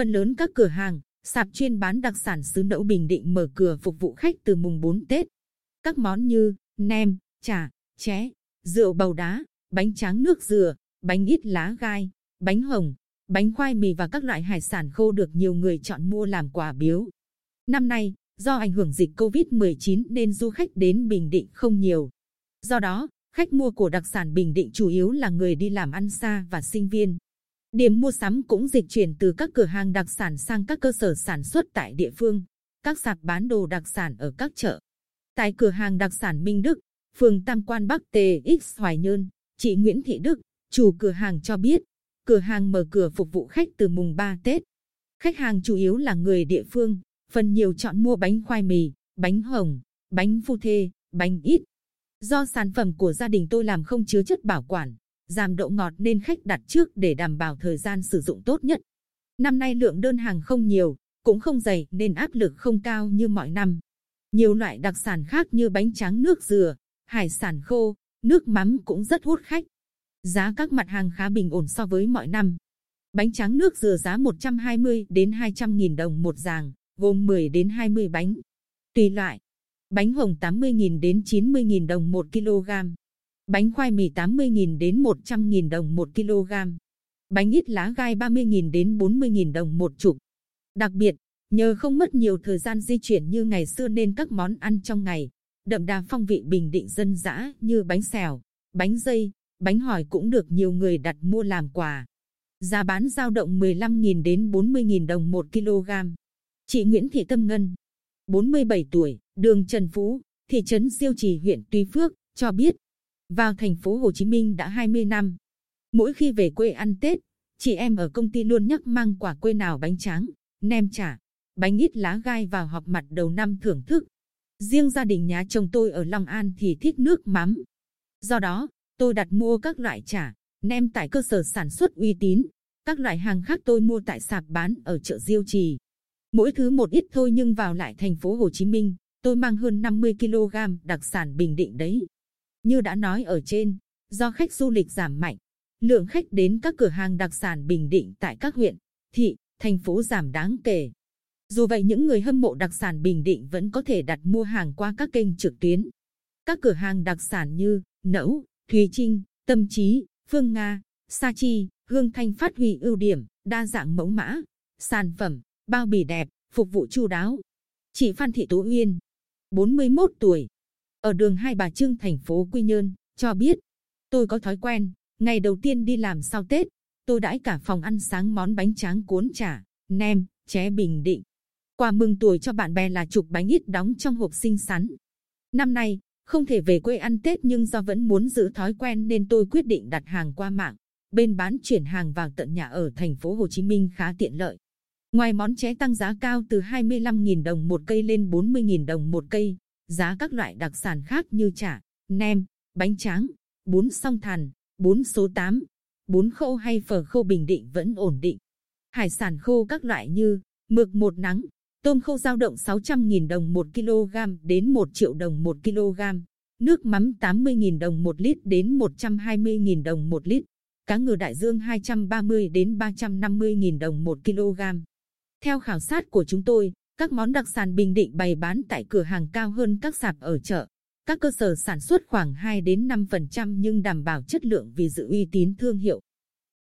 Phần lớn các cửa hàng, sạp chuyên bán đặc sản xứ Nẫu Bình Định mở cửa phục vụ khách từ mùng 4 Tết. Các món như nem, chả, ché, rượu bầu đá, bánh tráng nước dừa, bánh ít lá gai, bánh hồng, bánh khoai mì và các loại hải sản khô được nhiều người chọn mua làm quà biếu. Năm nay, do ảnh hưởng dịch Covid-19 nên du khách đến Bình Định không nhiều. Do đó, khách mua của đặc sản Bình Định chủ yếu là người đi làm ăn xa và sinh viên. Điểm mua sắm cũng dịch chuyển từ các cửa hàng đặc sản sang các cơ sở sản xuất tại địa phương, các sạp bán đồ đặc sản ở các chợ. Tại cửa hàng đặc sản Minh Đức, phường Tam Quan Bắc TX Hoài Nhơn, chị Nguyễn Thị Đức, chủ cửa hàng cho biết, cửa hàng mở cửa phục vụ khách từ mùng 3 Tết. Khách hàng chủ yếu là người địa phương, phần nhiều chọn mua bánh khoai mì, bánh hồng, bánh phu thê, bánh ít. Do sản phẩm của gia đình tôi làm không chứa chất bảo quản, giảm độ ngọt nên khách đặt trước để đảm bảo thời gian sử dụng tốt nhất. Năm nay lượng đơn hàng không nhiều, cũng không dày nên áp lực không cao như mọi năm. Nhiều loại đặc sản khác như bánh tráng nước dừa, hải sản khô, nước mắm cũng rất hút khách. Giá các mặt hàng khá bình ổn so với mọi năm. Bánh tráng nước dừa giá 120 đến 200 nghìn đồng một giàng, gồm 10 đến 20 bánh. Tùy loại. Bánh hồng 80.000 đến 90.000 đồng 1 kg. Bánh khoai mì 80.000 đến 100.000 đồng 1 kg. Bánh ít lá gai 30.000 đến 40.000 đồng một chục. Đặc biệt, nhờ không mất nhiều thời gian di chuyển như ngày xưa nên các món ăn trong ngày, đậm đà phong vị bình định dân dã như bánh xèo, bánh dây, bánh hỏi cũng được nhiều người đặt mua làm quà. Giá bán giao động 15.000 đến 40.000 đồng 1 kg. Chị Nguyễn Thị Tâm Ngân, 47 tuổi, đường Trần Phú, thị trấn Diêu Trì huyện Tuy Phước, cho biết, vào thành phố Hồ Chí Minh đã 20 năm. Mỗi khi về quê ăn Tết, chị em ở công ty luôn nhắc mang quả quê nào bánh tráng, nem chả, bánh ít lá gai vào họp mặt đầu năm thưởng thức. Riêng gia đình nhà chồng tôi ở Long An thì thích nước mắm. Do đó, tôi đặt mua các loại chả, nem tại cơ sở sản xuất uy tín. Các loại hàng khác tôi mua tại sạp bán ở chợ Diêu Trì. Mỗi thứ một ít thôi nhưng vào lại thành phố Hồ Chí Minh, tôi mang hơn 50 kg đặc sản Bình Định đấy. Như đã nói ở trên, do khách du lịch giảm mạnh, lượng khách đến các cửa hàng đặc sản Bình Định tại các huyện, thị, thành phố giảm đáng kể. Dù vậy những người hâm mộ đặc sản Bình Định vẫn có thể đặt mua hàng qua các kênh trực tuyến. Các cửa hàng đặc sản như Nẫu, Thùy Trinh, Tâm Trí, Phương Nga, Sa Chi, Hương Thanh phát huy ưu điểm, đa dạng mẫu mã, sản phẩm, bao bì đẹp, phục vụ chu đáo. Chị Phan Thị Tố Uyên, 41 tuổi, ở đường Hai Bà Trưng thành phố Quy Nhơn, cho biết, tôi có thói quen, ngày đầu tiên đi làm sau Tết, tôi đãi cả phòng ăn sáng món bánh tráng cuốn chả, nem, ché bình định. Quà mừng tuổi cho bạn bè là chục bánh ít đóng trong hộp xinh xắn. Năm nay, không thể về quê ăn Tết nhưng do vẫn muốn giữ thói quen nên tôi quyết định đặt hàng qua mạng. Bên bán chuyển hàng vào tận nhà ở thành phố Hồ Chí Minh khá tiện lợi. Ngoài món ché tăng giá cao từ 25.000 đồng một cây lên 40.000 đồng một cây, giá các loại đặc sản khác như chả, nem, bánh tráng, bún song thàn, bún số 8, bún khô hay phở khô bình định vẫn ổn định. Hải sản khô các loại như mực một nắng, tôm khô dao động 600.000 đồng 1 kg đến 1 triệu đồng 1 kg, nước mắm 80.000 đồng 1 lít đến 120.000 đồng 1 lít, cá ngừ đại dương 230 đến 350.000 đồng 1 kg. Theo khảo sát của chúng tôi, các món đặc sản Bình Định bày bán tại cửa hàng cao hơn các sạp ở chợ. Các cơ sở sản xuất khoảng 2 đến 5% nhưng đảm bảo chất lượng vì giữ uy tín thương hiệu.